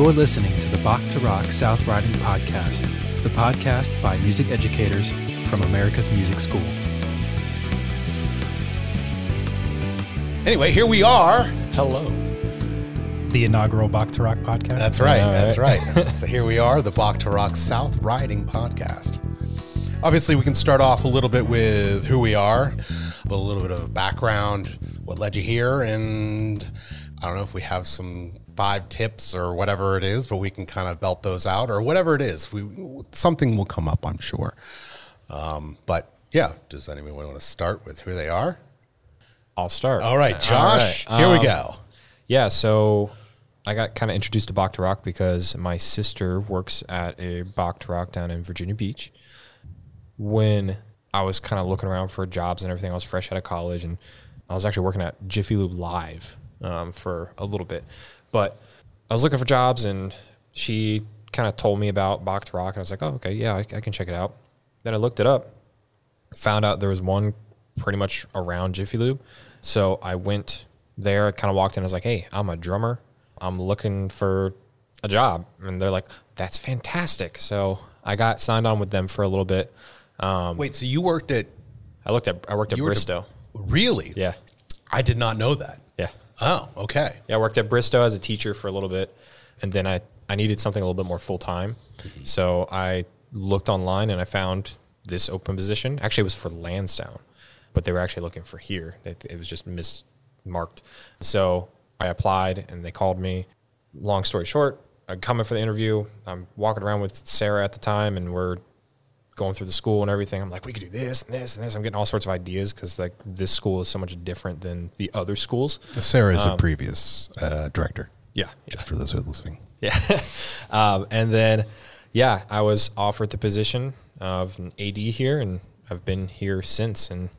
You're listening to the Bach to Rock South Riding Podcast, the podcast by music educators from America's Music School. Anyway, here we are. Hello. The inaugural Bach to Rock podcast. That's right. All that's right. right. so here we are, the Bach to Rock South Riding Podcast. Obviously, we can start off a little bit with who we are, a little bit of background, what led you here, and I don't know if we have some five tips or whatever it is, but we can kind of belt those out or whatever it is. We something will come up, I'm sure. Um, but yeah, does anyone want to start with who they are? I'll start. All right, Josh. All right. Here we Um, go. Yeah, so I got kind of introduced to Bach to Rock because my sister works at a Bach to Rock down in Virginia Beach. When I was kind of looking around for jobs and everything, I was fresh out of college and I was actually working at Jiffy Lube Live um, for a little bit. But I was looking for jobs and she kind of told me about Bach to Rock and I was like, oh, okay, yeah, I, I can check it out. Then I looked it up, found out there was one pretty much around Jiffy Lube. So I went there, I kind of walked in. I was like, hey, I'm a drummer. I'm looking for a job. And they're like, that's fantastic. So I got signed on with them for a little bit. Um, Wait, so you worked at I looked at, I worked at you worked at- Bristow. really? yeah. I did not know that. Yeah. Oh, okay. Yeah. I worked at Bristow as a teacher for a little bit. And then I, I needed something a little bit more full time. Mm-hmm. So I looked online and I found this open position. Actually, it was for Lansdowne, but they were actually looking for here. It, it was just mismarked. So I applied and they called me. Long story short, I come in for the interview. I'm walking around with Sarah at the time and we're going through the school and everything. I'm like, we could do this and this and this. I'm getting all sorts of ideas because like this school is so much different than the other schools. Sarah is a previous uh, director, Yeah. just for those who are listening. Yeah. um, and then, yeah, I was offered the position of an AD here, and I've been here since. And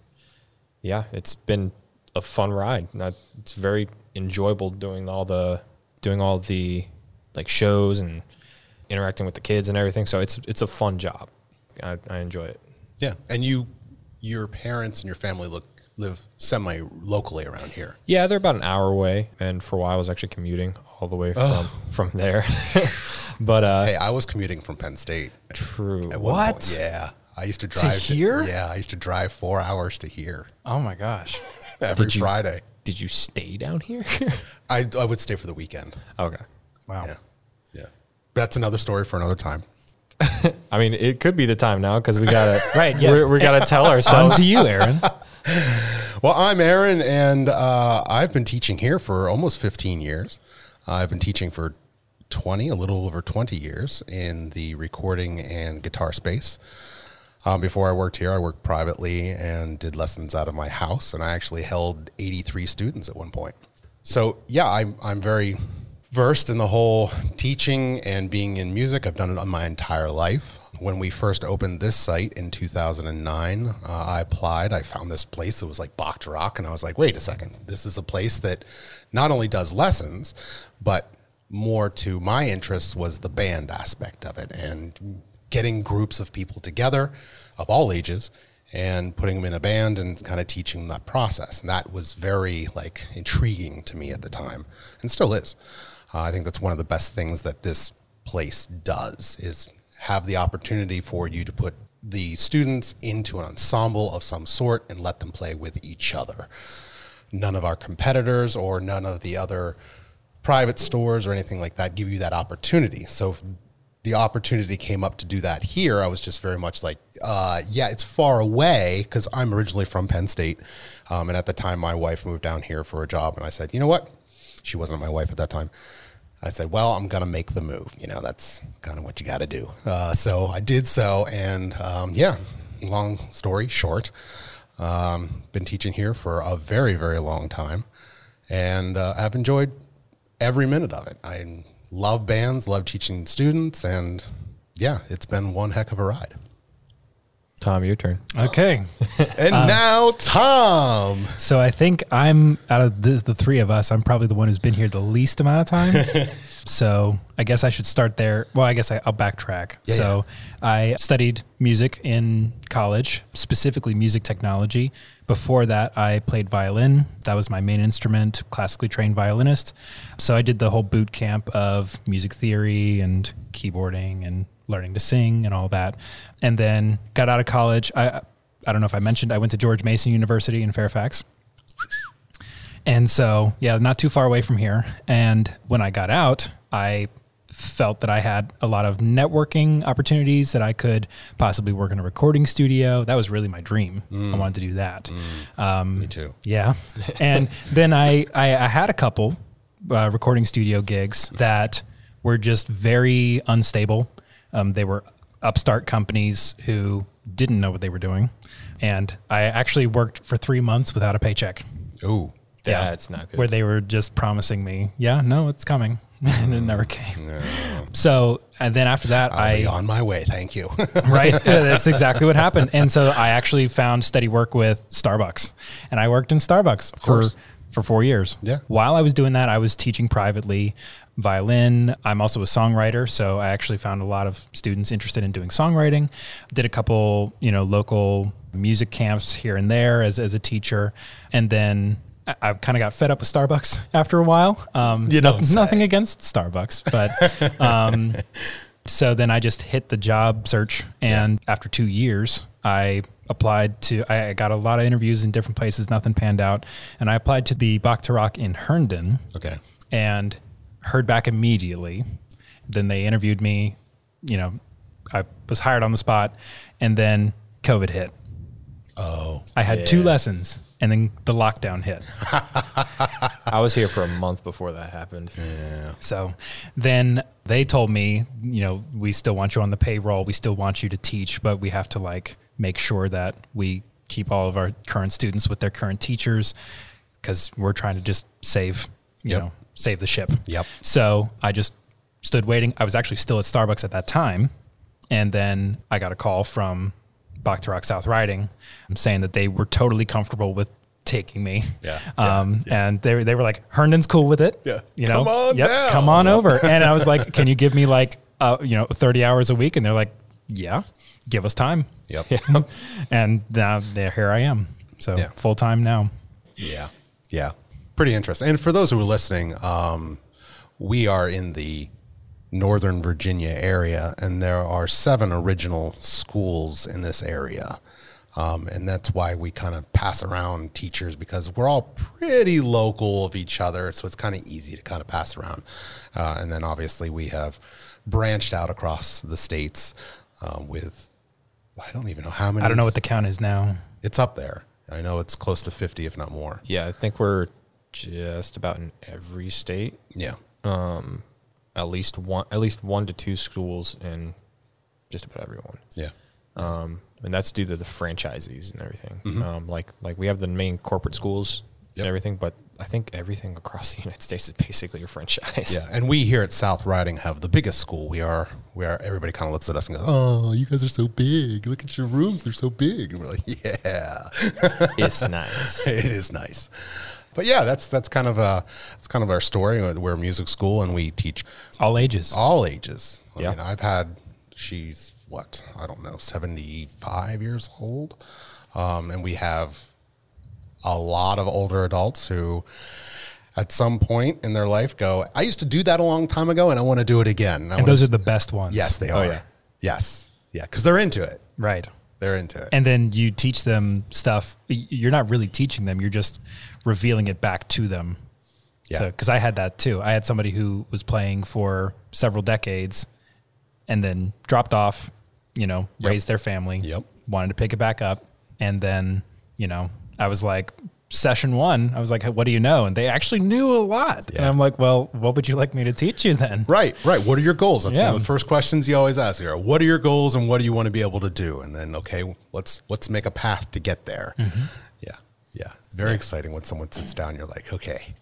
yeah, it's been a fun ride. I- It's very enjoyable doing all the doing all the like shows and interacting with the kids and everything. So it's it's a fun job. I, I enjoy it. Yeah, and you, your parents and your family look live semi locally around here. Yeah, they're about an hour away, and for a while I was actually commuting all the way from from there. but uh, Hey, I was commuting from Penn State. true. What? point. Yeah, I used to drive here? Yeah, I used to drive four hours to here Oh my gosh. every Did you- Friday. Did you stay down here? I I would stay for the weekend. okay. Wow. Yeah, yeah. That's another story for another time. I mean, it could be the time now because we gotta Right, yeah. we we gotta tell ourselves. to you, Aaron. Well, I'm Aaron, and uh, I've been teaching here for almost 15 years. I've been teaching for 20, a little over 20 years in the recording and guitar space. Um, before I worked here, I worked privately and did lessons out of my house, and I actually held 83 students at one point. So, yeah, I'm, I'm very versed in the whole teaching and being in music. I've done it on my entire life. When we first opened this site in 2009, uh, I applied. I found this place that was like Bach Rock, and I was like, wait a second, this is a place that not only does lessons, but more to my interests was the band aspect of it and getting groups of people together of all ages and putting them in a band and kind of teaching that process. And that was very like intriguing to me at the time and still is. Uh, I think that's one of the best things that this place does is have the opportunity for you to put the students into an ensemble of some sort and let them play with each other. None of our competitors or none of the other private stores or anything like that give you that opportunity. So if the opportunity came up to do that here, I was just very much like, uh, yeah, it's far away because I'm originally from Penn State. Um, and at the time, my wife moved down here for a job. And I said, you know what? She wasn't my wife at that time. I said, well, I'm going to make the move. You know, that's kind of what you got to do. Uh, so I did so. And um, yeah, long story short, um, been teaching here for a very, very long time. And uh, I've enjoyed every minute of it. I love bands, love teaching students, and yeah, it's been one heck of a ride. Tom, your turn. Okay. And um, now, Tom. So I think I'm out of this, the three of us, I'm probably the one who's been here the least amount of time. So I guess I should start there. Well, I guess I, will backtrack. Yeah, so I studied music in college, specifically music technology. Before that, I played violin. That was my main instrument, classically trained violinist. So I did the whole boot camp of music theory and keyboarding and learning to sing and all that. And then got out of college. I I don't know if I mentioned I went to George Mason University in Fairfax. And so, yeah, not too far away from here. And when I got out, I felt that I had a lot of networking opportunities that I could possibly work in a recording studio. That was really my dream. Mm. I wanted to do that. Mm. Um, Me too. Yeah. and then I, I, I, had a couple uh, recording studio gigs that were just very unstable. Um, they were upstart companies who didn't know what they were doing. And I actually worked for three months without a paycheck. Oh. Yeah, it's not good. Where they were just promising me, yeah, no, it's coming. and it never came. No. So, and then after that, I'll I on my way. Thank you. right, that's exactly what happened. And so I actually found steady work with Starbucks, and I worked in Starbucks for for four years. Yeah. While I was doing that, I was teaching privately violin. I'm also a songwriter, so I actually found a lot of students interested in doing songwriting. Did a couple, you know, local music camps here and there as as a teacher, and then I kind of got fed up with Starbucks after a while. Um, you know, nothing against Starbucks, but um, so then I just hit the job search, and yeah. after two years, I applied to. I got a lot of interviews in different places. Nothing panned out, and I applied to the Bach to Rock in Herndon. Okay, and heard back immediately. Then they interviewed me. You know, I was hired on the spot, and then COVID hit. Oh, I had yeah. two lessons and then the lockdown hit. I was here for a month before that happened. Yeah. So then they told me, you know, we still want you on the payroll. We still want you to teach, but we have to like make sure that we keep all of our current students with their current teachers because we're trying to just save, you yep. know, save the ship. Yep. So I just stood waiting. I was actually still at Starbucks at that time. And then I got a call from Rock South Riding, saying that they were totally comfortable with taking me. Yeah. Um, yeah, And they, they were like, Herndon's cool with it. Yeah. You know, come on, yep, come on over. And I was like, can you give me like, uh, you know, 30 hours a week? And they're like, yeah, give us time. Yep. and now there, here I am. So yeah. full time now. Yeah. Yeah. Pretty interesting. And for those who are listening, um, we are in the Northern Virginia area, and there are seven original schools in this area. Um, and that's why we kind of pass around teachers because we're all pretty local of each other. So it's kind of easy to kind of pass around. Uh, and then obviously we have branched out across the states uh, with, I don't even know how many. I don't know what the count is now. It's up there. I know it's close to 50, if not more. Yeah, I think we're just about in every state. Yeah. Um, at least one at least one to two schools in just about everyone. Yeah. Um, and that's due to the franchisees and everything. Mm-hmm. Um, like like we have the main corporate schools yep. and everything, but I think everything across the United States is basically a franchise. Yeah, and we here at South Riding have the biggest school. We are we are everybody kind of looks at us and goes, "Oh, you guys are so big. Look at your rooms; they're so big." And we're like, "Yeah, it's nice. it is nice." But yeah, that's that's kind of a that's kind of our story. We're a music school and we teach all ages. All ages. I yeah. mean, I've had she's what I don't know, seventy five years old, um, and we have a lot of older adults who. At some point in their life, go. I used to do that a long time ago, and I want to do it again. and those are the best ones. Yes, they oh, are. Oh, yeah. Yes, yeah, because they're into it. Right. They're into it. And then you teach them stuff. You're not really teaching them. You're just revealing it back to them. Yeah. Because I had that too. I had somebody who was playing for several decades and then dropped off, you know, yep. raised their family, yep. wanted to pick it back up. And then, you know, I was like, session one, I was like, what do you know? And they actually knew a lot. Yeah. And I'm like, well, what would you like me to teach you then? Right, right. What are your goals? That's yeah. one of the first questions you always ask here. What are your goals and what do you want to be able to do? And then, okay, let's let's make a path to get there. Mm-hmm. Yeah, yeah. Very yeah. exciting when someone sits down. You're like, okay,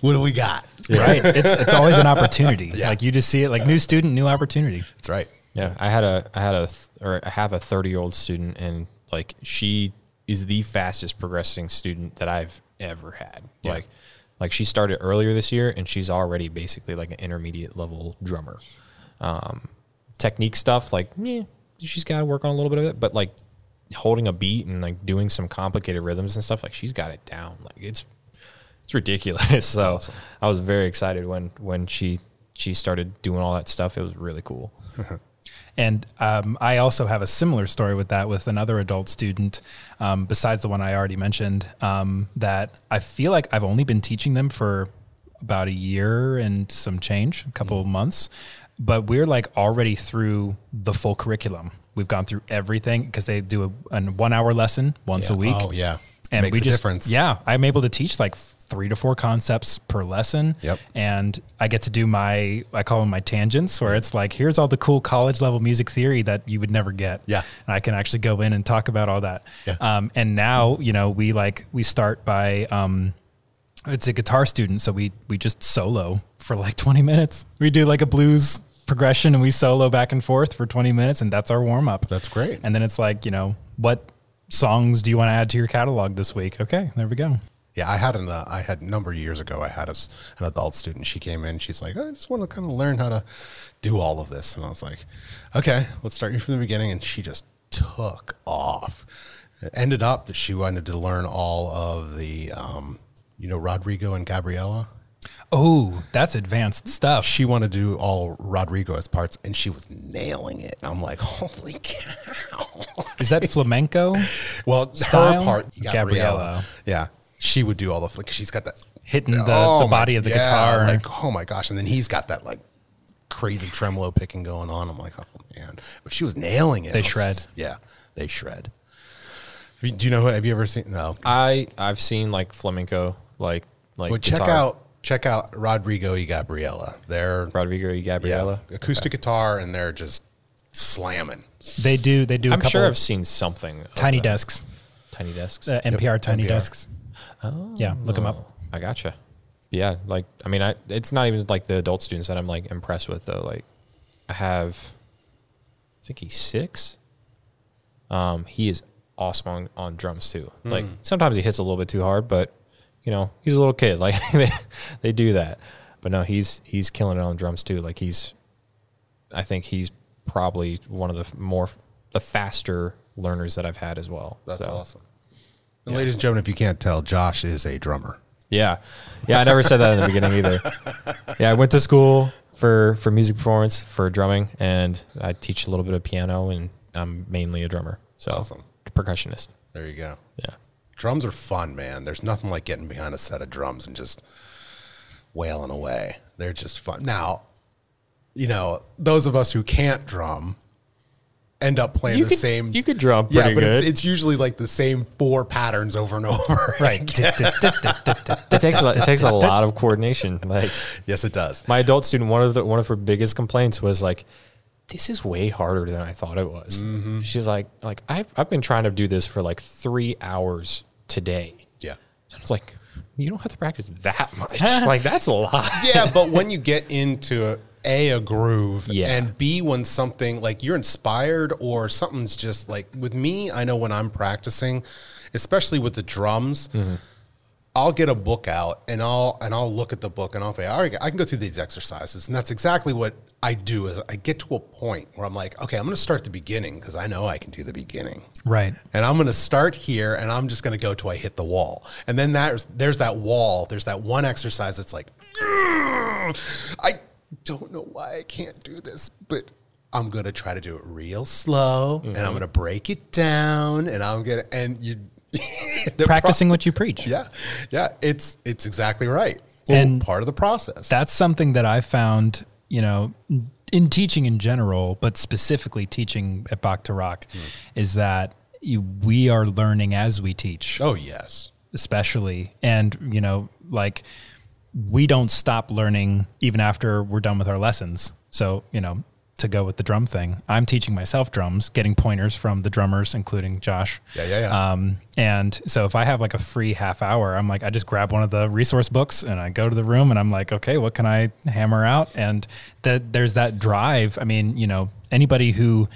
what do we got? Right. it's it's always an opportunity. Yeah. Like you just see it like new student, new opportunity. That's right. Yeah. I had a I had a or I have a 30 year old student and like she is the fastest progressing student that I've ever had. Yeah. Like Like she started earlier this year, and she's already basically like an intermediate level drummer. Um, technique stuff, like yeah, she's got to work on a little bit of it, but like holding a beat and like doing some complicated rhythms and stuff, like she's got it down. Like it's it's ridiculous. so awesome. I was very excited when when she she started doing all that stuff. It was really cool. And um, I also have a similar story with that with another adult student, um, besides the one I already mentioned, um, that I feel like I've only been teaching them for about a year and some change, a couple of months, but we're like already through the full curriculum. We've gone through everything because they do a, a one hour lesson once a week. Oh yeah, and makes we a just difference. yeah i'm able to teach like three to four concepts per lesson Yep. and i get to do my i call them my tangents where it's like here's all the cool college level music theory that you would never get Yeah. and i can actually go in and talk about all that Yeah. um, and now you know we like we start by um, it's a guitar student so we we just solo for like 20 minutes we do like a blues progression and we solo back and forth for 20 minutes and that's our warm up That's great. and then it's like you know what songs do you want to add to your catalog this week okay there we go Yeah, I had an uh, I had a number of years ago. I had a, an adult student. She came in. She's like, I just want to kind of learn how to do all of this, and I was like, Okay, let's start you from the beginning. And she just took off. It ended up that she wanted to learn all of the, um, you know, Rodrigo and Gabriela. Oh that's advanced stuff She wanted to do all Rodrigo's parts, and she was nailing it. I'm like, Holy cow! is that flamenco well, Style? her part, Gabriela. Gabriela. Yeah, she would do all the flick. She's got that hitting the, Oh the my- body of the yeah, guitar Like, oh my gosh. And then he's got that like crazy tremolo picking going on. I'm like, oh man. But she was nailing it. They shred. just- yeah, they shred. Do you know who have you ever seen no. I I've seen like flamenco, like like Well check out check out Rodrigo y Gabriela. They're Rodrigo y Gabriela. yeah, acoustic guitar and they're just slamming. they do they do a I'm couple sure I've seen something. tiny desks Tiny desks. uh, npr tiny NPR. desks yeah look them up Oh, I gotcha. Yeah, like I mean, I it's not even like the adult students that I'm like impressed with though. Like I have, I think he's six. Um, he is awesome on, on drums too. Like sometimes he hits a little bit too hard, but you know he's a little kid. Like they, they do that, but no, he's he's killing it on drums too. Like he's, I think he's probably one of the more the faster learners that I've had as well. That's So, awesome. And ladies and gentlemen, if you can't tell, Josh is a drummer. Yeah, yeah. I never said that in the beginning either. Yeah, I went to school for for music performance for drumming, and I teach a little bit of piano, and I'm mainly a drummer. So Awesome. percussionist. There you go. Yeah. Drums are fun, man. There's nothing like getting behind a set of drums and just wailing away. They're just fun. Now, you know, those of us who can't drum end up playing You the could- same. you could drum yeah, but It's, good. it's usually like the same four patterns over and over. right It takes a, it takes a lot of coordination. Like yes, it does. my adult student, one of the one of her biggest complaints was like, "This is way harder than I thought it was." Mm-hmm. She's like, "Like I've I've been trying to do this for like three hours today." Yeah. I was like, "You don't have to practice that much. like that's a lot." yeah, but when you get into a, a a groove Yeah. and b when something like you're inspired or something's just like with me, I know when I'm practicing, especially with the drums. Mm-hmm. I'll get a book out and I'll and I'll look at the book and I'll say, all right, I can go through these exercises, and that's exactly what I do. Is I get to a point where I'm like, okay, I'm going to start the beginning because I know I can do the beginning. right And I'm going to start here and I'm just going to go till I hit the wall. And then there's there's that wall. There's that one exercise that's like I don't know why I can't do this, but I'm going to try to do it real slow and I'm mm-hmm. going to break it down and I'm going to and you the pro- practicing what you preach yeah. Yeah, it's it's exactly right. Well, And part of the process. that's something that I found, you know, in teaching in general, but specifically teaching at Bach to Rock, hmm. is that you, we are learning as we teach, oh, yes. especially. And, you know, like we don't stop learning even after we're done with our lessons. So, you know, to go with the drum thing, I'm teaching myself drums, getting pointers from the drummers, including Josh. Yeah, yeah, yeah. Um, and so if I have like a free half hour, I'm like, I just grab one of the resource books and I go to the room and I'm like, okay, what can I hammer out? And that there's that drive. I mean, you know, anybody who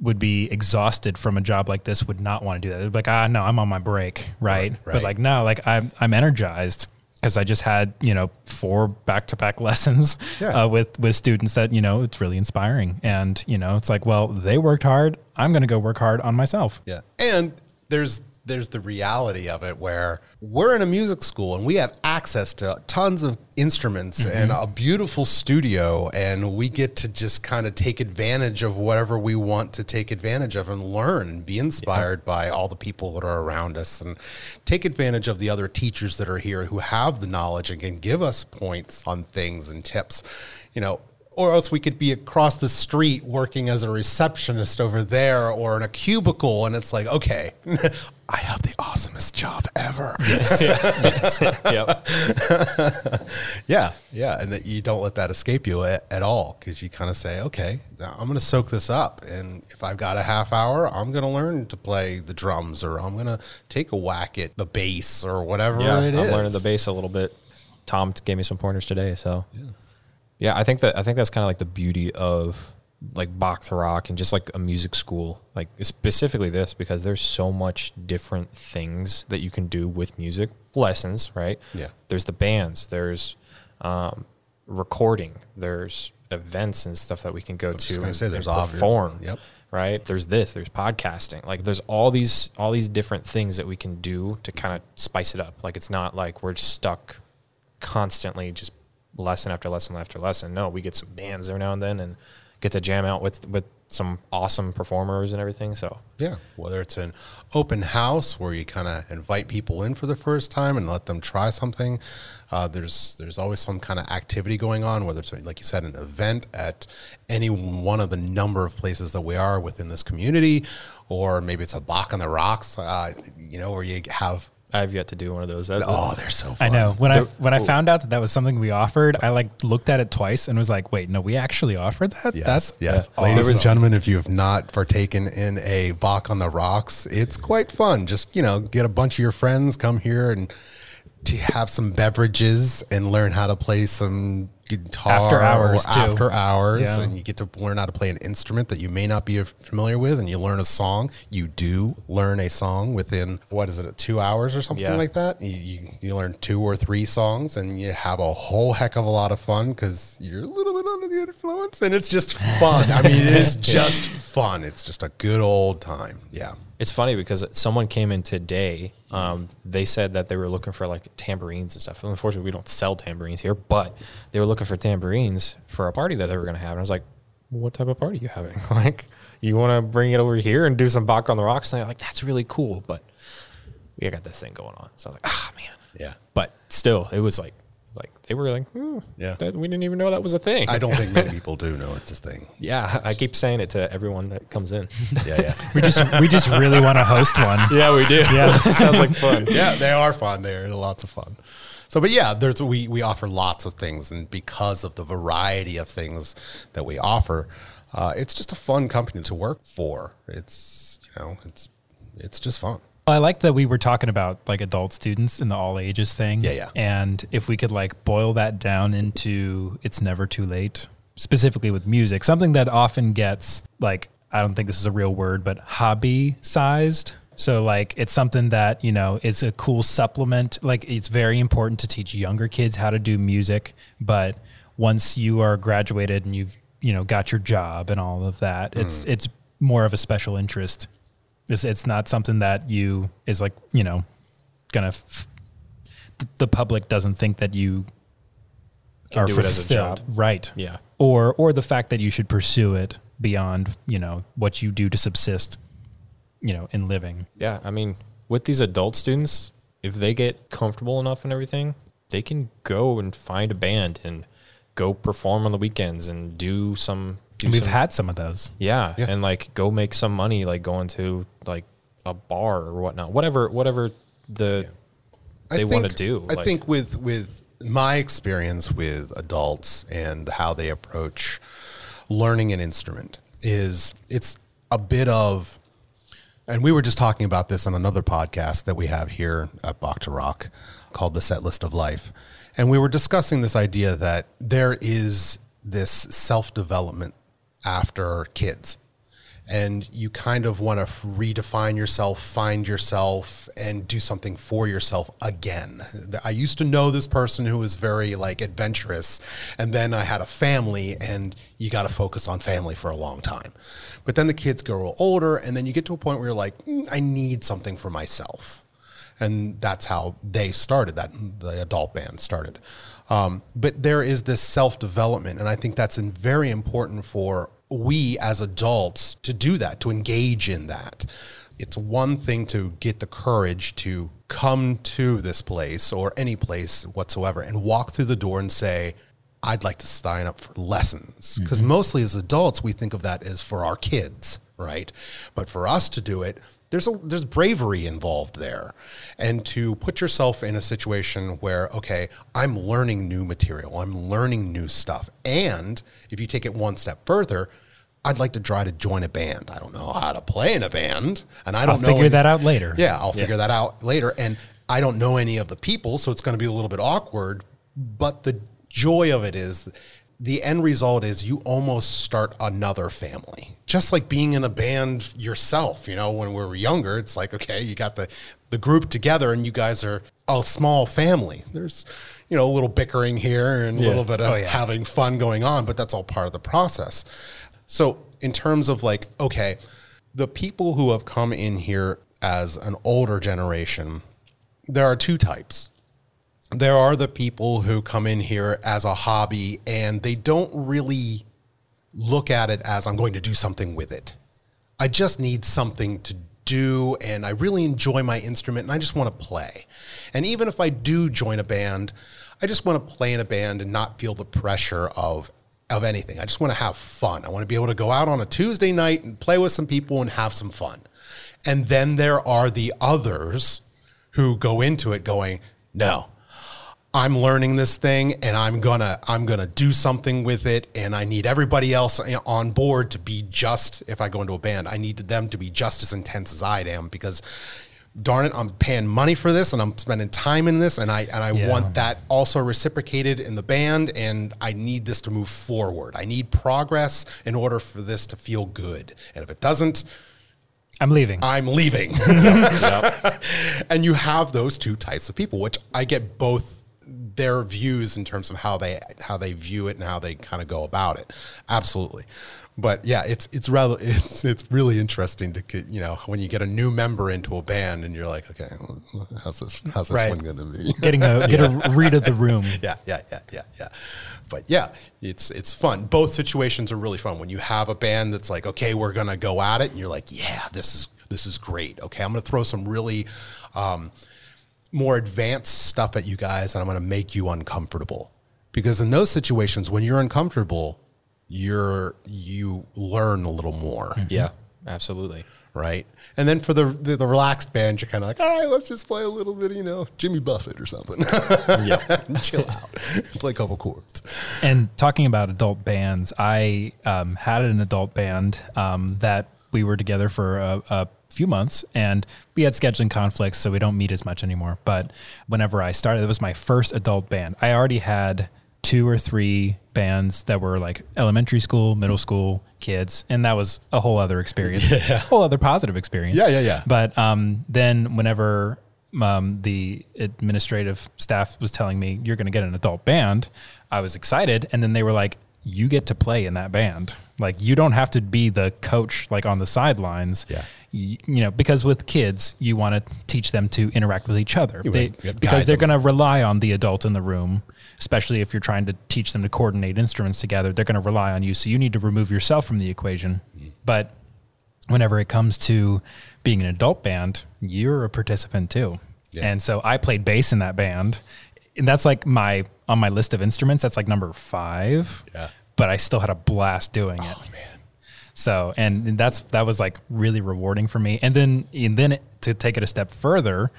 would be exhausted from a job like this would not want to do that. They'd be like, ah, no, I'm on my break, right? Right, But like, no, like I'm I'm energized because I just had you know four back to back lessons Yeah. uh, with with students that you know it's really inspiring, and you know it's like well they worked hard, I'm going to go work hard on myself. Yeah. And there's there's the reality of it where we're in a music school and we have access to tons of instruments mm-hmm. and a beautiful studio and we get to just kind of take advantage of whatever we want to take advantage of and learn and be inspired by all the people that are around us and take advantage of the other teachers that are here who have the knowledge and can give us points on things and tips. You know, or else we could be across the street working as a receptionist over there or in a cubicle and it's like okay i have the awesomest job ever yep. yeah yeah and that you don't let that escape you at, at all because you kind of say okay now i'm going to soak this up and if i've got a half hour i'm going to learn to play the drums or i'm going to take a whack at the bass or whatever Yeah, it I'm is. learning the bass a little bit. Tom gave me some pointers today, so yeah. yeah. I think that I think that's kind of like the beauty of like Bach to rock and just like a music school, like specifically this because there's so much different things that you can do with music lessons, right? Yeah. There's the bands, there's um, recording, there's events and stuff that we can go to. just gonna say, there's and perform Yep. right there's this there's podcasting like there's all these all these different things that we can do to kind of spice it up like it's not like we're stuck constantly just lesson after lesson after lesson no we get some bands every now and then and get to jam out with with some awesome performers and everything so Yeah, whether it's an open house where you kind of invite people in for the first time and let them try something. Uh, there's there's always some kind of activity going on, whether it's like you said, an event at any one of the number of places that we are within this community, or maybe it's a Bach on the Rocks, uh, you know, where you have. I've yet to do one of those that, Oh, they're so fun. I know when I The- when I found out that that was something we offered, I like looked at it twice and was like, wait, no, we actually offered that. Yes, That's yes. yeah, Ladies and gentlemen, if you have not partaken in a Bach on the Rocks, it's quite fun. Just, you know, get a bunch of your friends, come here and to have some beverages and learn how to play some guitar After hours, too. after hours Yeah. and you get to learn how to play an instrument that you may not be familiar with and you learn a song you do learn a song within what is it two hours or something Yeah. like that you, you, you learn two or three songs and you have a whole heck of a lot of fun because you're a little bit under the influence and it's just fun i mean it is just fun it's just a good old time yeah It's funny because someone came in today. Um, they said that they were looking for like tambourines and stuff. Unfortunately, we don't sell tambourines here, but they were looking for tambourines for a party that they were going to have. And I was like, "What type of party are you having? like, you want to bring it over here and do some Bach on the rocks?" And they're like, "That's really cool, but we got this thing going on." So I was like, "Ah, man." yeah But still, it was like, like they were like, hmm, Yeah. that, we didn't even know that was a thing. i don't think many people do know it's a thing yeah, I keep saying it to everyone that comes in. yeah yeah We just we just really want to host one. yeah, we do. Yeah, sounds like fun. yeah, they are fun. They're lots of fun. So, but yeah, there's we we offer lots of things, and because of the variety of things that we offer, uh, it's just a fun company to work for. It's you know, it's it's just fun. I like that we were talking about like adult students and the all ages thing. Yeah, yeah. And if we could like boil that down into it's never too late, specifically with music, something that often gets like, I don't think this is a real word, but hobby sized. So like it's something that, you know, is a cool supplement. Like it's very important to teach younger kids how to do music, but once you are graduated and you've, you know, got your job and all of that, it's mm. it's more of a special interest. It's, it's not something that you is like you know gonna f- the, public doesn't think that you Can do it as a fulfilled. job. right Yeah. or or the fact that you should pursue it beyond you know what you do to subsist you know in living Yeah, I mean, with these adult students, if they get comfortable enough and everything, they can go and find a band and go perform on the weekends and do some. Do and we've some- had some of those yeah, Yeah. and like go make some money, like going to like a bar or whatnot, whatever, whatever the I they want to think- do. I like- think with with my experience with adults and how they approach learning an instrument is it's a bit of and we were just talking about this on another podcast that we have here at Bach to Rock called The Set List of Life. And we were discussing this idea that there is this self development after kids. and you kind of want to redefine yourself, find yourself, and do something for yourself again. I used to know this person who was very like adventurous, and then I had a family, and you got to focus on family for a long time. But then the kids grow older, and then you get to a point where you're like, "Mm, I need something for myself and that's how they started that the adult band started um, but there is this self-development and i think that's very important for we as adults to do that to engage in that. It's one thing to get the courage to come to this place or any place whatsoever and walk through the door and say I'd like to sign up for lessons. Because mm-hmm. mostly as adults we think of that as for our kids, right? But for us to do it, there's a there's bravery involved there, and to put yourself in a situation where okay, I'm learning new material, I'm learning new stuff, and if you take it one step further. I'd like to try to join a band. I don't know how to play in a band, and I don't I'll know figure any- that out later. yeah, I'll figure that out later. And I don't know any of the people, so it's going to be a little bit awkward. But the joy of it is the end result is you almost start another family. Just like being in a band yourself, you know, when we were younger, it's like, okay, you got the, the group together and you guys are a small family. There's, you know, a little bickering here and a little bit of Oh, yeah. having fun going on, but that's all part of the process. So, in terms of like, okay, the people who have come in here as an older generation, there are two types. There are the people who come in here as a hobby and they don't really look at it as I'm going to do something with it. I just need something to do and I really enjoy my instrument and I just want to play. And even if I do join a band, I just want to play in a band and not feel the pressure of of anything. I just want to have fun. I want to be able to go out on a Tuesday night and play with some people and have some fun. And then there are the others who go into it going, "No, I'm learning this thing and I'm gonna I'm gonna do something with it and I need everybody else on board to be just if I go into a band I need them to be just as intense as I am because darn it I'm paying money for this and I'm spending time in this and I and I Yeah. want that also reciprocated in the band and I need this to move forward I need progress in order for this to feel good and if it doesn't I'm leaving. I'm leaving. and you have those two types of people, which I get both their views in terms of how they how they view it and how they kind of go about it. Absolutely. But yeah, it's it's rather it's it's really interesting to get, you know when you get a new member into a band and you're like, okay, how's this how's this Right. one going to be? Getting a get a read of the room. yeah, yeah, yeah, yeah, yeah. But yeah, it's it's fun. Both situations are really fun when you have a band that's like, okay, we're gonna go at it, and you're like, yeah, this is this is great. Okay, I'm gonna throw some really um, more advanced stuff at you guys, and I'm gonna make you uncomfortable. Because in those situations, when you're uncomfortable, you're you learn a little more Yeah, absolutely. right? And then for the the, the relaxed band, you're kind of like, all right, let's just play a little bit, you know, Jimmy Buffett or something. Yeah. chill out, play a couple chords. And talking about adult bands, I um, had an adult band um, that we were together for a, a few months, and we had scheduling conflicts, so we don't meet as much anymore. But whenever I started, it was my first adult band. I already had two or three bands that were like elementary school, middle school kids, and that was a whole other experience, a whole other positive experience. Yeah, yeah, yeah. But um, then whenever um, the administrative staff was telling me you're going to get an adult band, I was excited, and then they were like, "You get to play in that band. Like you don't have to be the coach like on the sidelines. Yeah. Y- you know, because with kids, you want to teach them to interact with each other You They- because they're going to rely on the adult in the room, especially if you're trying to teach them to coordinate instruments together. They're going to rely on you, so you need to remove yourself from the equation. Mm. But whenever it comes to being an adult band, you're a participant too. Yeah. And so I played bass in that band. And that's like my on my list of instruments, that's like number five. Yeah. But I still had a blast doing it. Oh man, So and that's that was like really rewarding for me. And then and then to take it a step further,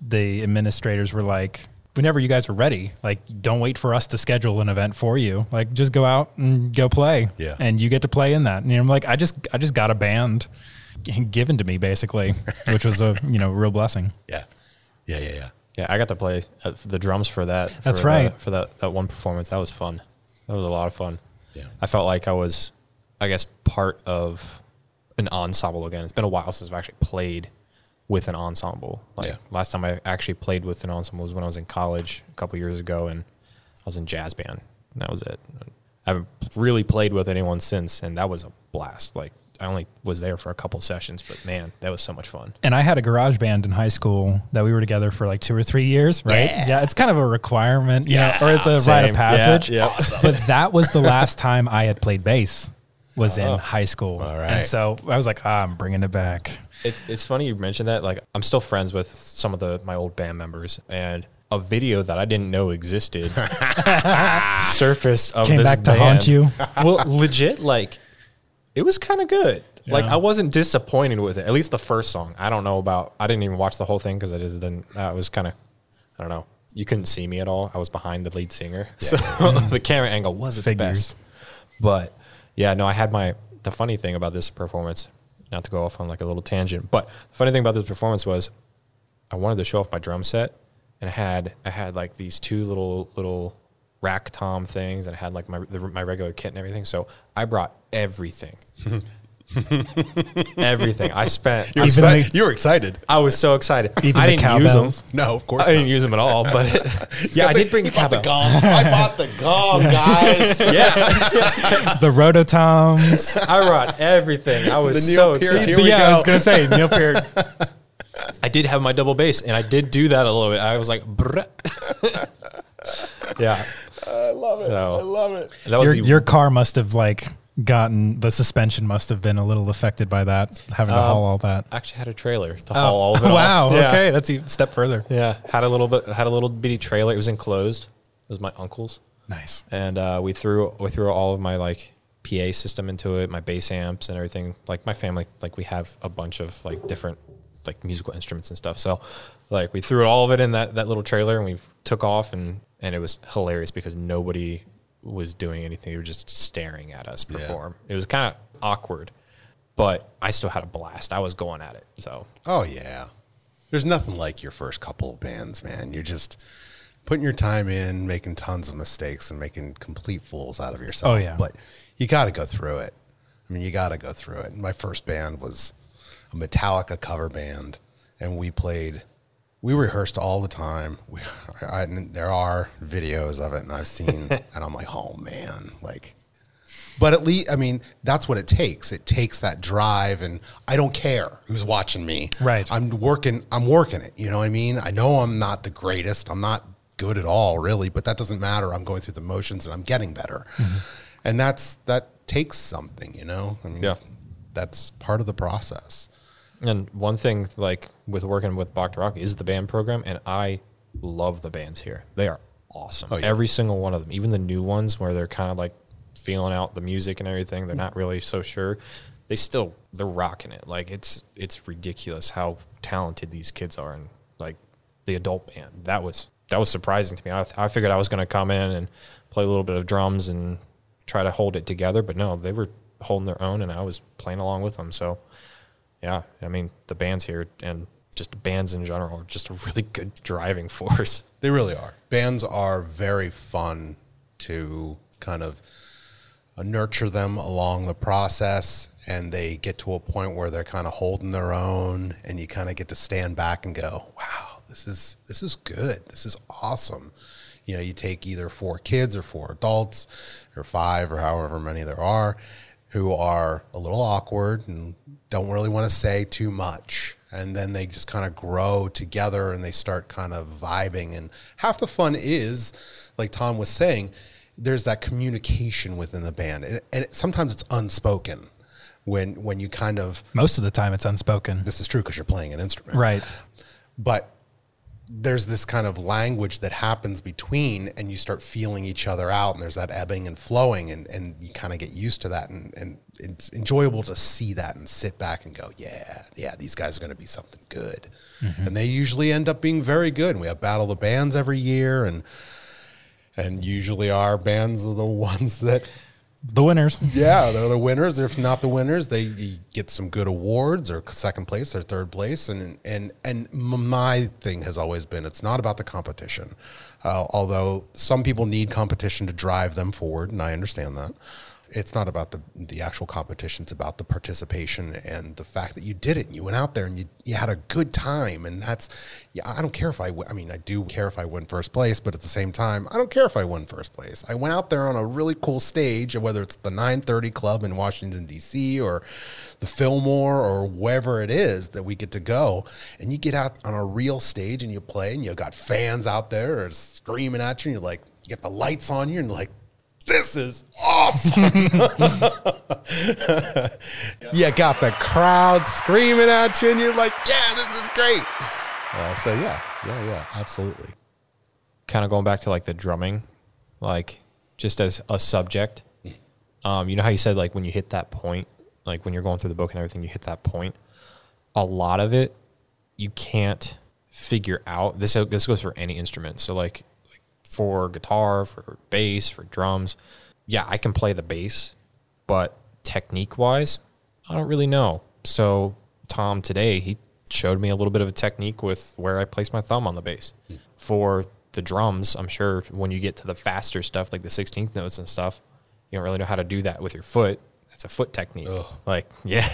the administrators were like, whenever you guys are ready, like don't wait for us to schedule an event for you. Like just go out and go play. Yeah. And you get to play in that. And I'm like, I just I just got a band given to me basically, which was a you know real blessing. yeah, yeah, yeah, yeah. Yeah, I got to play uh, the drums for that. That's for, uh, right. for that, that one performance. That was fun. That was a lot of fun. Yeah. I felt like I was, I guess, part of an ensemble again. It's been a while since I've actually played with an ensemble. Like Yeah. last time I actually played with an ensemble was when I was in college a couple years ago, and I was in jazz band. And that was it. I haven't really played with anyone since, and that was a blast. Like I only was there for a couple sessions, but man, that was so much fun. And I had a garage band in high school that we were together for like two or three years, right? Yeah, it's kind of a requirement, you know, or it's a rite of passage. Yeah, yeah. But that was the last time I had played bass was Oh. in high school. All right. And so I was like, ah, I'm bringing it back. It's it's funny you mentioned that. Like I'm still friends with some of the my old band members, and a video that I didn't know existed surfaced of Came this back to band. haunt you. well, legit, like it was kind of good. Like I wasn't disappointed with it. At least the first song. I don't know about. I didn't even watch the whole thing because I just didn't. I was kind of. I don't know. You couldn't see me at all. I was behind the lead singer, so the camera angle wasn't the best. But yeah, no, I had my. The funny thing about this performance, not to go off on like a little tangent, but the funny thing about this performance was, I wanted to show off my drum set, and I had I had like these two little little rack tom things, and I had like my the, my regular kit and everything. So I brought everything, everything. I spent. You were, Even exci- the- you were excited. I was so excited. Even I didn't use them. cowbells? No, of course I didn't use them at all, but yeah, I did bring a the cowbell. gong. I bought the gong, guys. Yeah, The rototoms. I brought everything. I was The so Neil Peart, excited. here we yeah, I was gonna say Neil Peart. I did have my double bass, and I did do that a little bit. I was like, Brr. yeah, I love it. So- I love it. that was Your, the, your car must have like gotten the suspension must have been a little affected by that, having to Um, haul all that. I actually had a trailer to haul all of it. Oh, wow. Yeah. Okay, that's a step further. Yeah, had a little bit, had a little bitty trailer. It was enclosed. It was my uncle's, Nice. and uh, we threw we threw all of my like PA system into it, my bass amps and everything. Like my family, like we have a bunch of like different like musical instruments and stuff. So like we threw all of it in that that little trailer, and we took off, and and it was hilarious because nobody was doing anything. They were just staring at us perform. It was kind of awkward, but I still had a blast. I was going at it. So Oh yeah. There's nothing like your first couple of bands, man. You're just putting your time in, making tons of mistakes and making complete fools out of yourself. Oh, yeah. But you got to go through it. I mean, you got to go through it. My first band was a Metallica cover band and we played we rehearsed all the time. We, I, and there are videos of it, and I've seen, and I'm like, oh man, like. But at least, I mean, that's what it takes. It takes that drive, and I don't care who's watching me. Right. I'm working. I'm working it. You know what I mean? I know I'm not the greatest. I'm not good at all, really. But that doesn't matter. I'm going through the motions, and I'm getting better. Mm-hmm. And that's that takes something. You know. I mean, Yeah. That's part of the process. And one thing, like with working with Bach to Rock, is the band program, and I love the bands here. They are awesome. Oh, yeah. Every single one of them, even the new ones where they're kind of like feeling out the music and everything. They're not really so sure. They still they're rocking it. Like it's it's ridiculous how talented these kids are, and like the adult band. That was that was surprising to me. I, I figured I was going to come in and play a little bit of drums and try to hold it together, but no, they were holding their own, and I was playing along with them. So yeah, I mean the bands here and just bands in general are just a really good driving force. They really are. Bands are very fun to kind of nurture them along the process, and they get to a point where they're kind of holding their own, and you kind of get to stand back and go, "Wow, this is this is good. This is awesome." You know, you take either four kids or four adults, or five or however many there are, who are a little awkward and don't really want to say too much. And then they just kind of grow together and they start kind of vibing. And half the fun is, like Tom was saying, there's that communication within the band. And, and it, sometimes it's unspoken when, when you kind of, Most of the time, it's unspoken. this is true because you're playing an instrument Right. but there's this kind of language that happens between and you start feeling each other out and there's that ebbing and flowing and, and you kind of get used to that and, and it's enjoyable to see that and sit back and go yeah yeah these guys are going to be something good. Mm-hmm. And they usually end up being very good. And we have battle of the bands every year and and usually our bands are the ones that The winners. yeah, they're the winners. If not the winners, they get some good awards or second place or third place. And and and my thing has always been it's not about the competition. Uh, although some people need competition to drive them forward, and I understand that. It's not about the the actual competition. It's about the participation and the fact that you did it. And you went out there and you you had a good time. And that's yeah. I don't care if I. I mean, I do care if I win first place, but at the same time, I don't care if I win first place. I went out there on a really cool stage, whether it's the 930 Club in Washington D.C. or the Fillmore or wherever it is that we get to go, and you get out on a real stage and you play, and you got fans out there screaming at you, and you're like, you get the lights on you, and like, this is awesome. you got the crowd screaming at you, and you're like, yeah, this is great. Uh, so yeah, yeah, yeah, absolutely. kind of going back to like the drumming, like just as a subject. Um, you know how you said like when you hit that point, like when you're going through the book and everything, you hit that point. A lot of it you can't figure out. This this goes for any instrument. So like, like for guitar, for bass, for drums. Yeah, I can play the bass, but technique wise, I don't really know. So Tom today he showed me a little bit of a technique with where I place my thumb on the bass. Hmm. For the drums, I'm sure when you get to the faster stuff like the 16th notes and stuff, you don't really know how to do that with your foot. That's a foot technique. Like, yeah.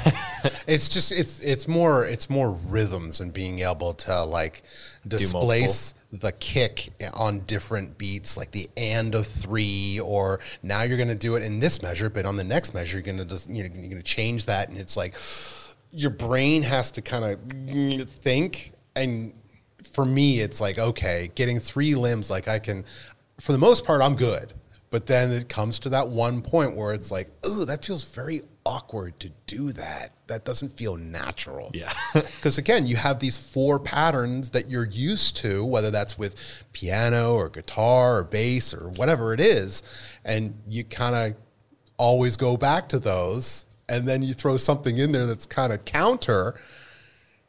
It's just it's it's more it's more rhythms and being able to like displace the kick on different beats, like the and of three, or now you're going to do it in this measure, but on the next measure you're going to you know you're going to change that, and it's like your brain has to kind of think. And for me, it's like okay, getting three limbs, like I can, for the most part, I'm good. But then it comes to that one point where it's like, oh, that feels very awkward to do that. That doesn't feel natural. Yeah. Because again, you have these four patterns that you're used to, whether that's with piano or guitar or bass or whatever it is. And you kind of always go back to those. And then you throw something in there that's kind of counter.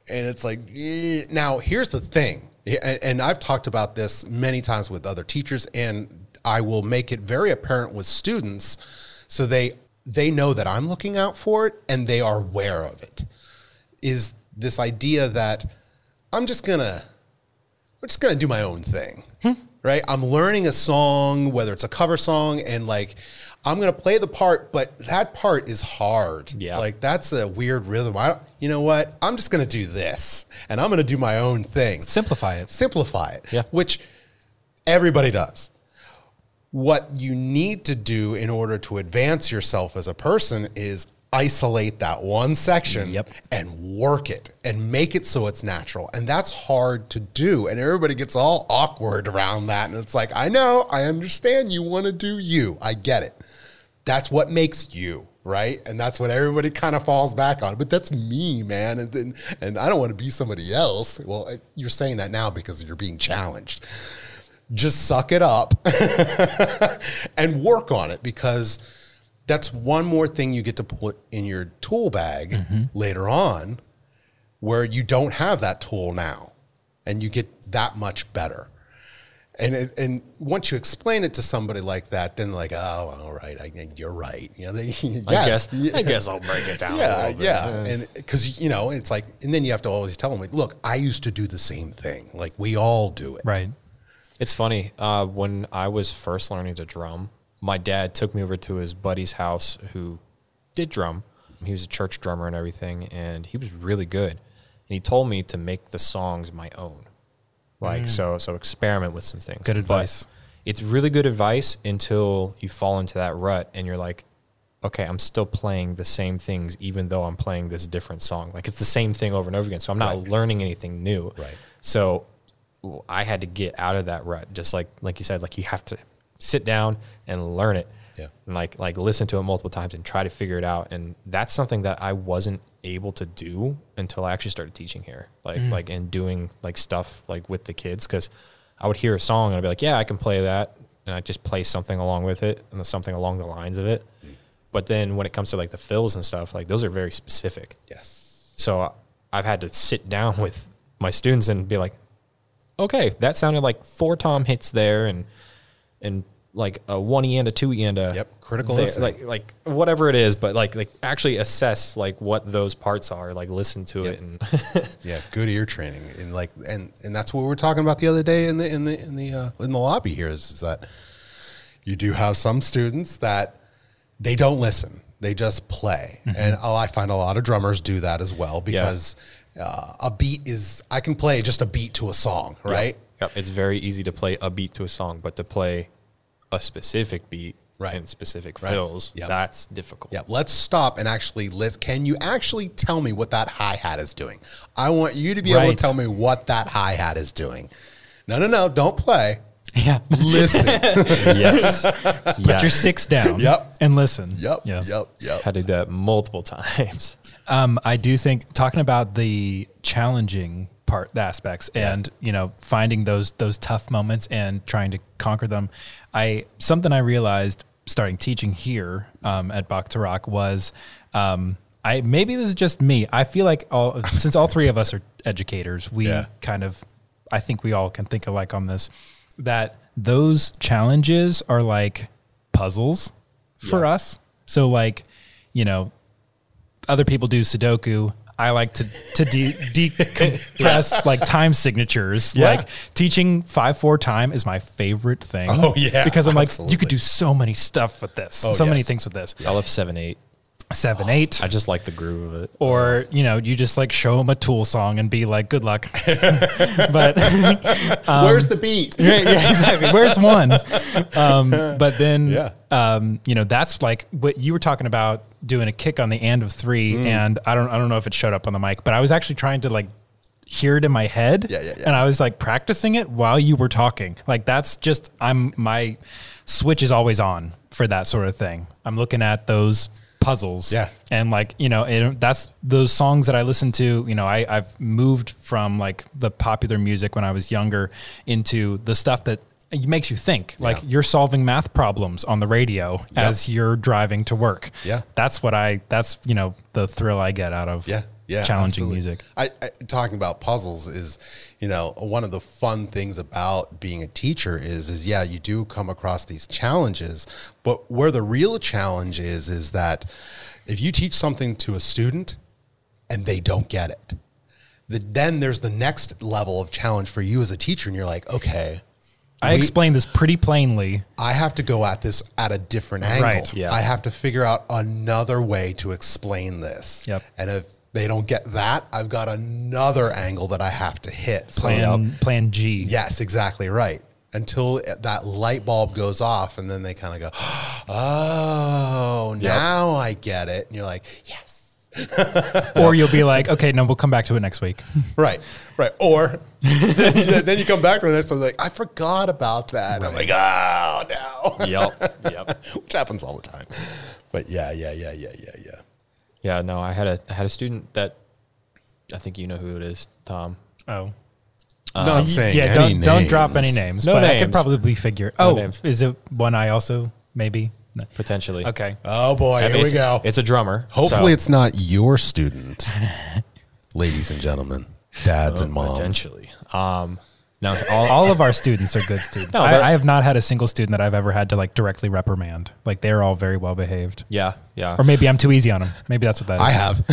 And it's like, eh. now here's the thing. And, and I've talked about this many times with other teachers, and I will make it very apparent with students so they they know that I'm looking out for it and they are aware of it. Is this idea that I'm just gonna I'm just gonna do my own thing. Hmm. Right? I'm learning a song, whether it's a cover song, and like I'm gonna play the part, but that part is hard. Yeah. Like that's a weird rhythm. I don't, you know what? I'm just gonna do this and I'm gonna do my own thing. Simplify it. Simplify it. Yeah. Which everybody does. What you need to do in order to advance yourself as a person is isolate that one section Yep. and work it and make it so it's natural. And that's hard to do. And everybody gets all awkward around that. And it's like, I know, I understand you want to do you. I get it. That's what makes you, right? And that's what everybody kind of falls back on. But that's me, man. And then, and I don't want to be somebody else. Well, you're saying that now because you're being challenged just suck it up and work on it because that's one more thing you get to put in your tool bag mm-hmm. later on where you don't have that tool now and you get that much better. And, it, and once you explain it to somebody like that, then like, oh, all right, I, you're right. You know, they, yes, I guess, yeah. I guess I'll break it down. a Yeah, little bit. yeah, and because you know it's like, and then you have to always tell them like, look, I used to do the same thing. Like we all do it. Right. It's funny. Uh, when I was first learning to drum, my dad took me over to his buddy's house who did drum. He was a church drummer and everything, and he was really good. And he told me to make the songs my own. Like so, so experiment with some things. Good But advice. it's really good advice until you fall into that rut and you're like, okay, I'm still playing the same things even though I'm playing this different song. Like it's the same thing over and over again. So I'm not learning anything new. Right. So w- I had to get out of that rut. Just like like you said, like you have to sit down and learn it. Yeah. And like like listen to it multiple times and try to figure it out. And that's something that I wasn't able to do until I actually started teaching here. Like mm. like and doing like stuff like with the kids because I would hear a song and I'd be like, yeah, I can play that, and I just play something along with it and something along the lines of it. Mm. But then when it comes to like the fills and stuff, like those are very specific. Yes. So uh, I've had to sit down with my students and be like, okay, that sounded like four tom hits there and and like a one e and a two e and a Yep, critical there, like like whatever it is, but like like actually assess like what those parts are, like listen to it and Yeah, good ear training, and like, and and that's what we were talking about the other day in the in the in the uh, in the lobby here is, is that you do have some students that they don't listen. They just play. Mm-hmm. And oh, I find a lot of drummers do that as well because uh, a beat is, I can play just a beat to a song, right? Yep. It's very easy to play a beat to a song, but to play a specific beat Right. and specific Right. fills, Yep. that's difficult. Yeah, let's stop and actually list. Can you actually tell me what that hi hat is doing? I want you to be able to tell me what that hi hat is doing. No, no, no, don't play. Yeah. Listen. yes. Put your sticks down. Yep. And listen. yep, Yeah. yep, yep. Had to do that multiple times. Um, I do think talking about the challenging part, the aspects, and you know, finding those those tough moments and trying to conquer them. I something I realized starting teaching here um, at Bach to Rock was. Um, I, maybe this is just me. I feel like all since all three of us are educators, we Yeah. kind of, I think we all can think alike on this. That those challenges are like puzzles for Yeah. us. So like, you know, other people do Sudoku. I like to to de- decompress like time signatures. Yeah. Like teaching five four time is my favorite thing. Oh, yeah, because I'm like you could do so many stuff with this, Oh, so many things with this. I love seven eight. Seven eight, I just like the groove of it. or you know, you just like show them a Tool song and be like, "Good luck." but Where's the beat? yeah, yeah, exactly. Where's one? Um, but then, Yeah. um, you know, that's like what you were talking about doing a kick on the end of three, Mm. and I don't, I don't know if it showed up on the mic, but I was actually trying to like hear it in my head, Yeah, yeah, yeah. and I was like practicing it while you were talking. Like that's just I'm my switch is always on for that sort of thing. I'm looking at those puzzles, Yeah. and like you know it, that's those songs that i listen to you know I, i've moved from like the popular music when i was younger into the stuff that it makes you think like Yeah. you're solving math problems on the radio as you're driving to work Yeah. that's what i that's you know the thrill i get out of Yeah, yeah, challenging absolutely. music I, I talking about puzzles is, you know, one of the fun things about being a teacher is, is yeah, you do come across these challenges, but where the real challenge is, is that if you teach something to a student and they don't get it, the, then there's the next level of challenge for you as a teacher, and you're like, okay. i we- explained this pretty plainly I have to go at this at a different angle. Right, yeah. I have to figure out another way to explain this. Yep. And if they don't get that, I've got another angle that I have to hit. So- plan plan g yes, exactly right. Until that light bulb goes off, and then they kind of go, "Oh, now I get it." And you're like, "Yes, or you'll be like okay no we'll come back to it next week right, right." Or then, you, then you come back to the next one, like, "I forgot about that." I'm like, "Oh no." Yep. Yep. which happens all the time. But yeah, yeah, yeah, yeah, yeah, yeah. Yeah, no, I had a I had a student that I think you know who it is, Tom. oh Not saying yeah any don't, don't drop any names. names No but i could probably figure No oh names. is it one i also maybe No. Potentially. okay Oh boy, I mean, here we go. It's a drummer. Hopefully, so- it's not your student, ladies and gentlemen, dads and moms. potentially. Um, no, all, all of our students are good students. No, I, I have not had a single student that I've ever had to like directly reprimand. Like they're all very well behaved. yeah, yeah. Or maybe I'm too easy on them. Maybe that's what that is. I have.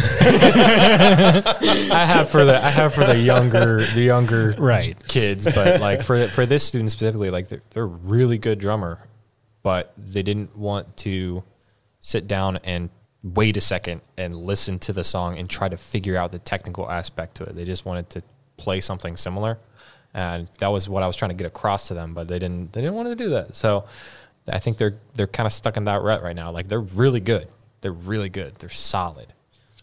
I have for the I have for the younger the younger Right. kids, but like for for this student specifically, like they're, they're a really good drummer, but they didn't want to sit down and wait a second and listen to the song and try to figure out the technical aspect to it. They just wanted to play something similar, and that was what I was trying to get across to them. But they didn't they didn't want to do that. So I think they're they're kind of stuck in that rut right now. Like they're really good. They're really good. They're solid.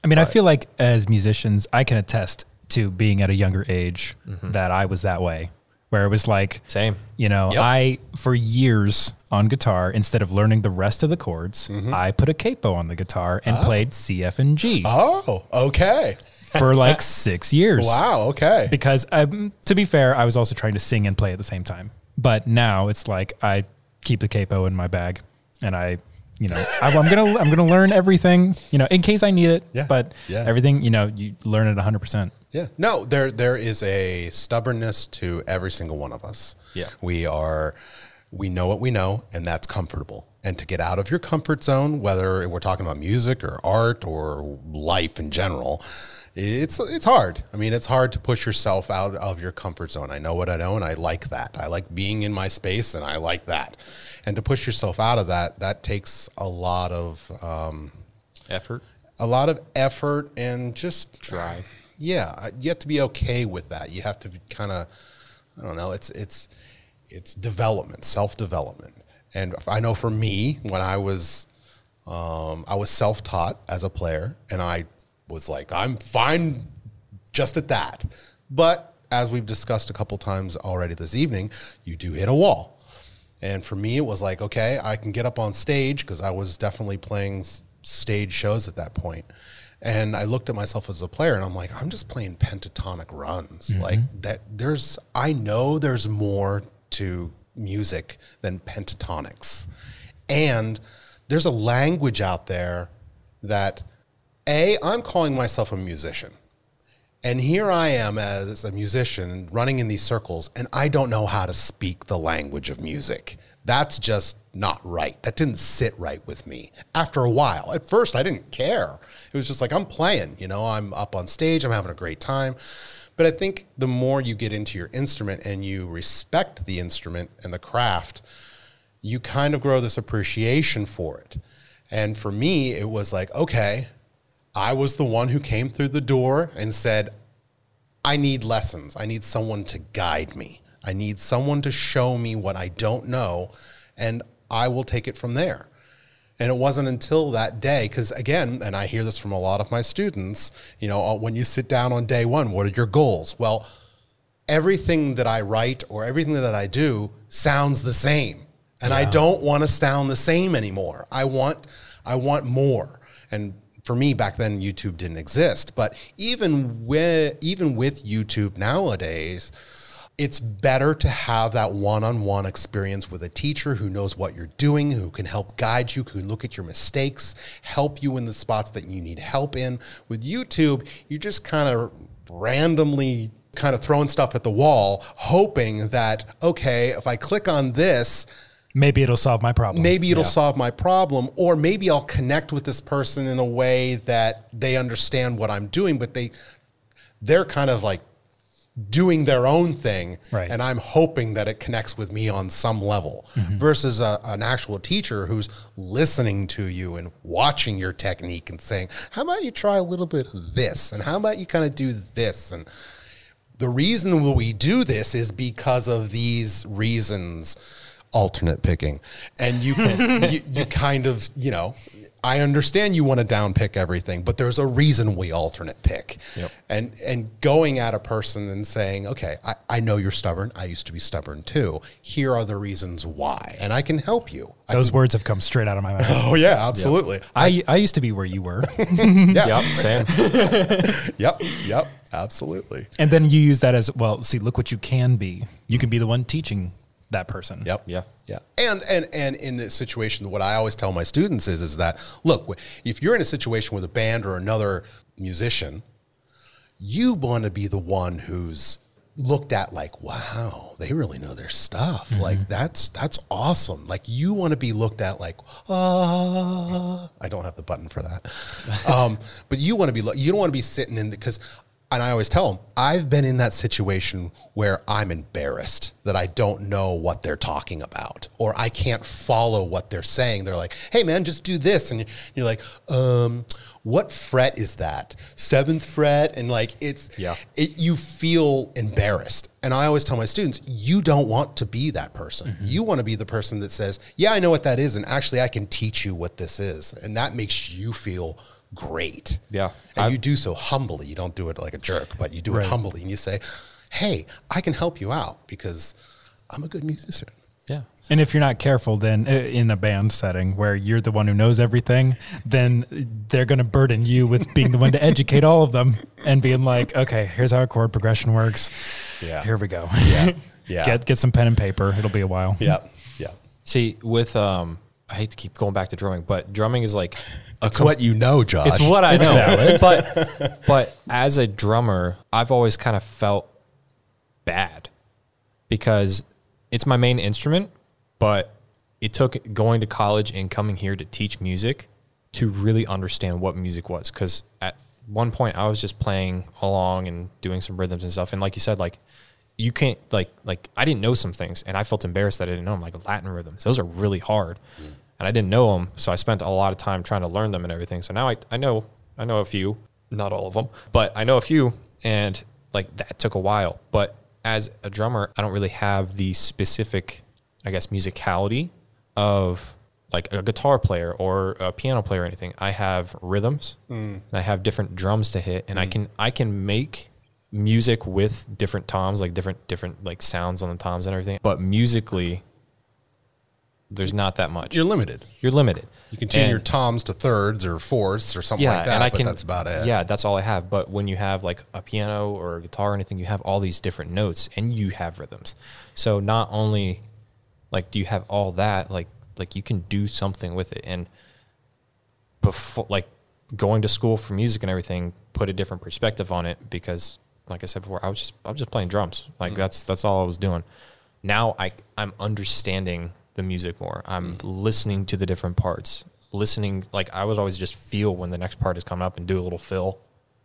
I mean, I feel like as musicians, I can attest to being at a younger age mm-hmm. that I was that way, where it was like, Same. you know, Yep. I, for years on guitar, instead of learning the rest of the chords, mm-hmm. I put a capo on the guitar and ah. played C, F, and G Oh, okay. For like six years. Wow. Okay. because um, to be fair, I was also trying to sing and play at the same time. But now it's like I keep the capo in my bag, and I, you know, I, I'm gonna I'm gonna learn everything, you know, in case I need it. Yeah, But yeah. everything, you know, you learn it 100. percent Yeah. No, there there is a stubbornness to every single one of us. Yeah. We are we know what we know and that's comfortable. And to get out of your comfort zone, whether we're talking about music or art or life in general, it's it's hard. I mean, it's hard to push yourself out of your comfort zone. I know what I know, and I like that. I like being in my space, and I like that. And to push yourself out of that, that takes a lot of um, Effort, a lot of effort and just drive. yeah, you have to be okay with that. You have to kind of, I don't know, it's it's it's development, self development. And I know for me, when I was, um, I was self taught as a player, and I was like, I'm fine just at that. But as we've discussed a couple times already this evening, you do hit a wall. And for me, it was like, okay, I can get up on stage because I was definitely playing s- stage shows at that point. And I looked at myself as a player and I'm like, I'm just playing pentatonic runs. Like that, there's, I know there's more to music than pentatonics. And there's a language out there that, A, I'm calling myself a musician. And here I am as a musician running in these circles, and I don't know how to speak the language of music. That's just not right. That didn't sit right with me. After a while, at first, I didn't care. It was just like, I'm playing, you know, I'm up on stage, I'm having a great time. But I think the more you get into your instrument and you respect the instrument and the craft, you kind of grow this appreciation for it. And for me, it was like, okay, I was the one who came through the door and said, I need lessons. I need someone to guide me. I need someone to show me what I don't know, and I will take it from there. And it wasn't until that day, because again, and I hear this from a lot of my students, you know, uh, when you sit down on day one, what are your goals? Well, everything that I write or everything that I do sounds the same. And I don't want to sound the same anymore. I want I want more. And for me back then YouTube didn't exist, but even with even with YouTube nowadays, it's better to have that one-on-one experience with a teacher who knows what you're doing, who can help guide you, who can look at your mistakes, help you in the spots that you need help in. With YouTube, you're just kind of randomly kind of throwing stuff at the wall, hoping that, okay, if I click on this, Maybe it'll solve my problem. maybe it'll solve my problem, or maybe I'll connect with this person in a way that they understand what I'm doing, but they they're kind of like doing their own thing, Right. and I'm hoping that it connects with me on some level. Mm-hmm. Versus a, an actual teacher who's listening to you and watching your technique and saying, "How about you try a little bit of this?" and "How about you kind of do this?" and the reason we do this is because of these reasons alternate picking and you you, you kind of you know i understand you want to down pick everything but there's a reason we alternate pick Yep. and and going at a person and saying okay I, I know you're stubborn i used to be stubborn too here are the reasons why and i can help you I- Those words have come straight out of my mouth. oh yeah absolutely I, I used to be where you were. yeah Yep, same. yep yep absolutely and then you use that as well, see, look what you can be. You can be the one teaching that person. Yep. Yeah. Yeah. And and and in this situation, what I always tell my students is is that look, if you're in a situation with a band or another musician, you want to be the one who's looked at like, wow, they really know their stuff. Like that's that's awesome. Like you want to be looked at like, ah, I don't have the button for that. um, but you want to be, you don't want to be sitting in because, and I always tell them, I've been in that situation where I'm embarrassed that I don't know what they're talking about or I can't follow what they're saying. They're like, hey man, just do this. And you're like, um, what fret is that? Seventh fret? And like, it's, Yeah. it, you feel embarrassed. And I always tell my students, you don't want to be that person. You want to be the person that says, yeah, I know what that is. And actually, I can teach you what this is. And that makes you feel great. Yeah. And I've- you do so humbly. You don't do it like a jerk, but you do Right. it humbly. And you say, hey, I can help you out because I'm a good musician. Yeah. And if you're not careful, then uh, in a band setting where you're the one who knows everything, then they're going to burden you with being the one to educate all of them and being like, okay, here's how a chord progression works. Yeah. Here we go. Yeah. Yeah. Get get some pen and paper. It'll be a while. yeah. Yeah. See, with um, I hate to keep going back to drumming, but drumming is like a It's what you know, Josh. It's what I know. But but as a drummer, I've always kind of felt bad because it's my main instrument, but it took going to college and coming here to teach music to really understand what music was. Because at one point, I was just playing along and doing some rhythms and stuff. And like you said, like you can't like like I didn't know some things, and I felt embarrassed that I didn't know them, like Latin rhythms. Those are really hard, mm. And I didn't know them, so I spent a lot of time trying to learn them and everything. So now I I know I know a few, not all of them, but I know a few, and like that took a while. But as a drummer, I don't really have the specific, I guess, musicality of like a guitar player or a piano player or anything. I have rhythms mm. and I have different drums to hit and I mm. can I can make music with different toms, like different different like sounds on the toms and everything. But musically there's not that much. You're limited. You're limited. You can tune And- your toms to thirds or fourths or something like that, and I but can, that's about it. Yeah, that's all I have. But when you have like a piano or a guitar or anything, you have all these different notes and you have rhythms. So not only like do you have all that, like like you can do something with it. And before like going to school for music and everything put a different perspective on it because like I said before, I was just I was just playing drums. Like mm. that's that's all I was doing. Now I I'm understanding the music more. I'm listening to the different parts. Listening like I was always just feel when the next part is coming up and do a little fill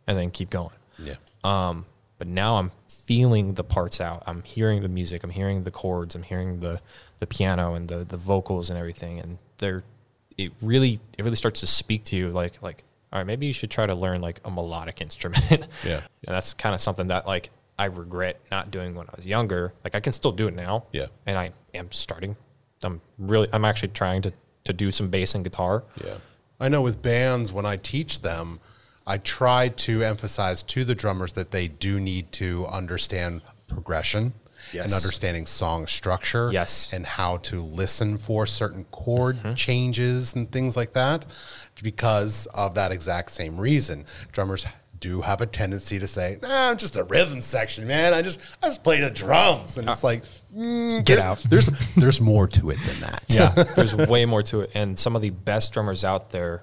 and then keep going. Yeah. Um, but now I'm feeling the parts out. I'm hearing the music. I'm hearing the chords. I'm hearing the the piano and the the vocals and everything. And they're it really it really starts to speak to you like like all right maybe you should try to learn like a melodic instrument. Yeah. and that's kind of something that like I regret not doing when I was younger. Like I can still do it now. Yeah. and I am starting. I'm really I'm actually trying to to do some bass and guitar. Yeah. I know with bands, when I teach them, I try to emphasize to the drummers that they do need to understand progression and understanding song structure Yes. and how to listen for certain chord mm-hmm. changes and things like that because of that exact same reason. Drummers do have a tendency to say, nah, I'm just a rhythm section, man. I just I just play the drums. And uh, it's like mm, Get there's, out. There's there's more to it than that. Yeah, there's way more to it, and some of the best drummers out there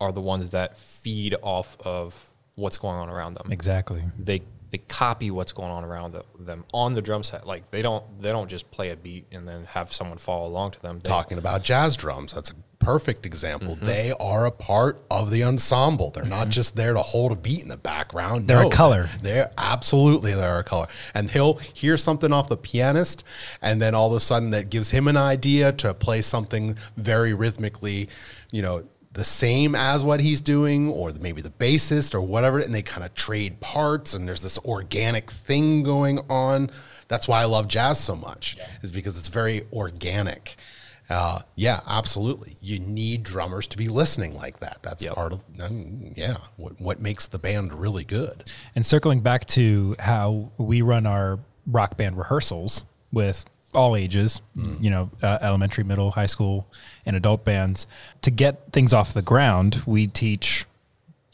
are the ones that feed off of what's going on around them. Exactly. They they copy what's going on around the, them on the drum set. Like they don't they don't just play a beat and then have someone follow along to them. They, talking about jazz drums. That's a perfect example. Mm-hmm. They are a part of the ensemble. They're not just there to hold a beat in the background. They're a color. They're absolutely they're a color. And he'll hear something off the pianist, and then all of a sudden that gives him an idea to play something very rhythmically, you know. The same as what he's doing, or maybe the bassist, or whatever, and they kind of trade parts, and there's this organic thing going on. That's why I love jazz so much, is because it's very organic. Uh, yeah, absolutely. You need drummers to be listening like that. That's Yep. part of, um, yeah, what, what makes the band really good. And circling back to how we run our rock band rehearsals with all ages, you know, uh, elementary, middle, high school, and adult bands, to get things off the ground, we teach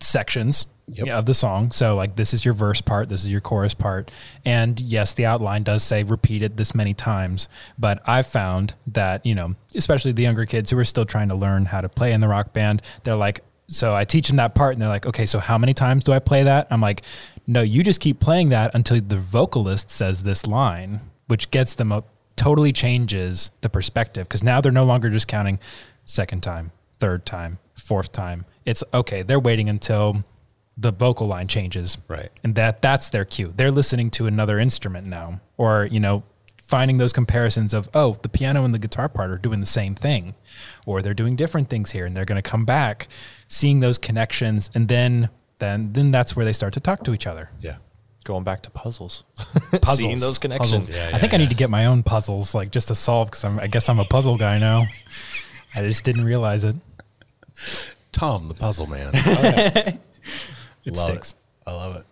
sections Yep. of the song. So, like, this is your verse part, this is your chorus part. And yes, the outline does say repeat it this many times. But I've found that, you know, especially the younger kids who are still trying to learn how to play in the rock band, they're like, so I teach them that part and they're like, okay, so how many times do I play that? I'm like, no, you just keep playing that until the vocalist says this line, which gets them up, totally changes the perspective because now they're no longer just counting second time, third time, fourth time. It's okay, they're waiting until the vocal line changes. Right. And that that's their cue. They're listening to another instrument now or, you know, finding those comparisons of, oh, the piano and the guitar part are doing the same thing or they're doing different things here and they're going to come back seeing those connections and then then then that's where they start to talk to each other. Yeah. Going back to puzzles, Puzzles. seeing those connections. Puzzles. I think I need to get my own puzzles like just to solve because I'm guess I'm a puzzle guy now. I just didn't realize it. Tom, the puzzle man. It Love sticks. it. I love it.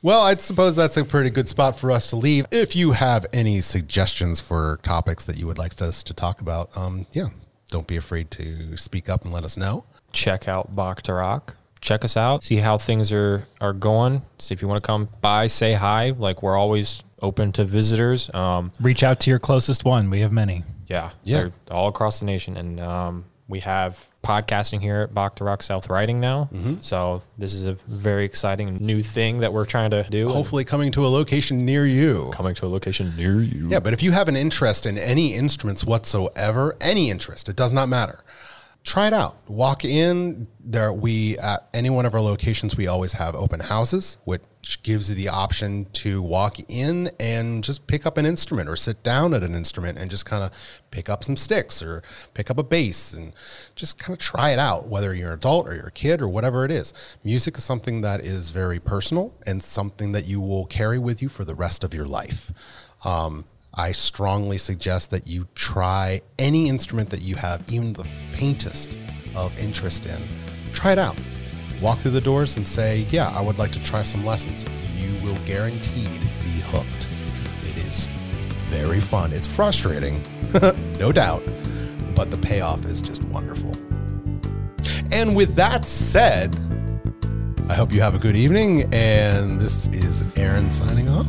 Well, I suppose that's a pretty good spot for us to leave. If you have any suggestions for topics that you would like us to talk about, um, yeah, don't be afraid to speak up and let us know. check out Bach to Rock. Check us out. See how things are are going. See if you want to come by, say hi. Like we're always open to visitors. Um, Reach out to your closest one. We have many. yeah, Yeah. they're all across the nation, and um, We have podcasting here at Bach to Rock South Riding now. So this is a very exciting new thing that we're trying to do. Hopefully, coming to a location near you. coming to a location near you. Yeah, but if you have an interest in any instruments whatsoever, any interest, it does not matter. Try it out. Walk in there. We at any one of our locations, we always have open houses, which gives you the option to walk in and just pick up an instrument or sit down at an instrument and just kind of pick up some sticks or pick up a bass and just kind of try it out, whether you're an adult or you're a kid or whatever it is. Music is something that is very personal and something that you will carry with you for the rest of your life. Um, I strongly suggest that you try any instrument that you have, even the faintest of interest in. Try it out. Walk through the doors and say, Yeah, I would like to try some lessons. You will guaranteed be hooked. It is very fun. It's frustrating, no doubt, but the payoff is just wonderful. And with that said, I hope you have a good evening. And this is Aaron signing off.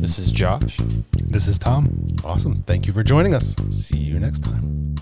This is Josh. This is Tom. Awesome. Thank you for joining us. See you next time.